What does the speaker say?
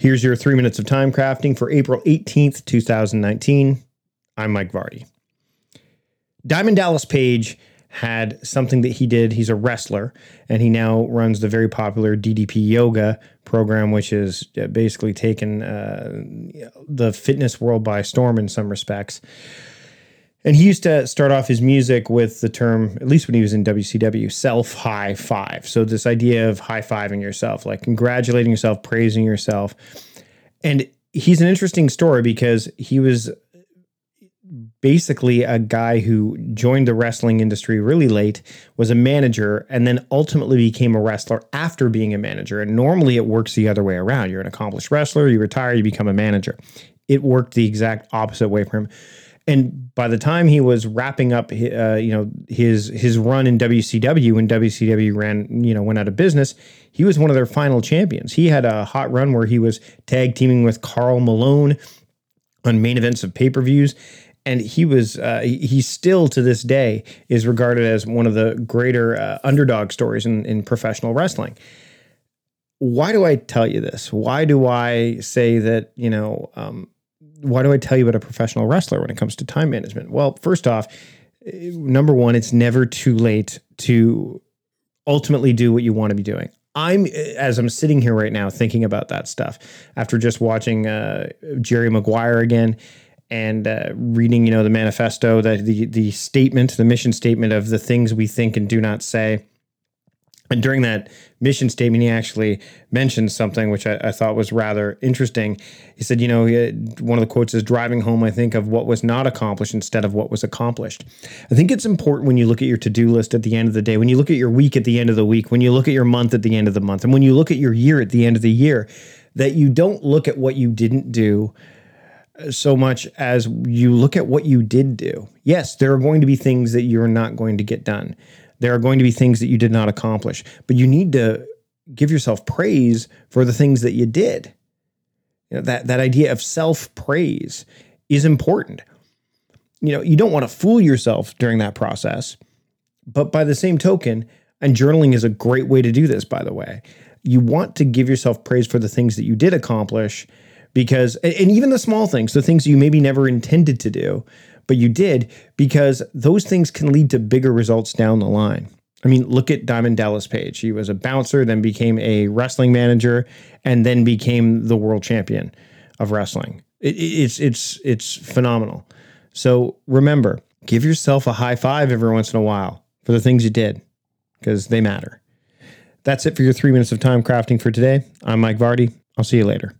Here's your three minutes of time crafting for April 18th, 2019. I'm Mike Vardy. Diamond Dallas Page had something that he did. He's a wrestler, and he now runs the very popular DDP Yoga program, which is uh, basically taken uh, the fitness world by storm in some respects. And he used to start off his music with the term, at least when he was in WCW, self high five. So, this idea of high fiving yourself, like congratulating yourself, praising yourself. And he's an interesting story because he was basically a guy who joined the wrestling industry really late, was a manager, and then ultimately became a wrestler after being a manager. And normally it works the other way around. You're an accomplished wrestler, you retire, you become a manager. It worked the exact opposite way for him. And by the time he was wrapping up, uh, you know, his his run in WCW, when WCW ran, you know, went out of business, he was one of their final champions. He had a hot run where he was tag teaming with Karl Malone on main events of pay per views, and he was uh, he still to this day is regarded as one of the greater uh, underdog stories in, in professional wrestling. Why do i tell you this? Why do i say that you know um, why do i tell you about a professional wrestler when it comes to time management well first off number one it's never too late to ultimately do what you want to be doing I'm as I'm sitting here right now thinking about that stuff after just watching uh, Jerry Maguire again and uh, reading, you know, the manifesto, the, the the statement, the mission statement of the things we think and do not say. And during that mission statement, he actually mentioned something which I, I thought was rather interesting. He said, you know, one of the quotes is driving home, I think, of what was not accomplished instead of what was accomplished. I think it's important when you look at your to do list at the end of the day, when you look at your week at the end of the week, when you look at your month at the end of the month, and when you look at your year at the end of the year, that you don't look at what you didn't do uh, so much as you look at what you did do. Yes, there are going to be things that you're not going to get done. There are going to be things that you did not accomplish, but you need to give yourself praise for the things that you did. You know, that that idea of self-praise is important. You know, you don't want to fool yourself during that process, but by the same token, and journaling is a great way to do this by the way. You want to give yourself praise for the things that you did accomplish because and even the small things, the things you maybe never intended to do, but you did because those things can lead to bigger results down the line. I mean, look at Diamond Dallas Page. He was a bouncer, then became a wrestling manager, and then became the world champion of wrestling. It, it's it's it's phenomenal. So remember, give yourself a high five every once in a while for the things you did, because they matter. That's it for your three minutes of time crafting for today. I'm Mike Vardy. I'll see you later.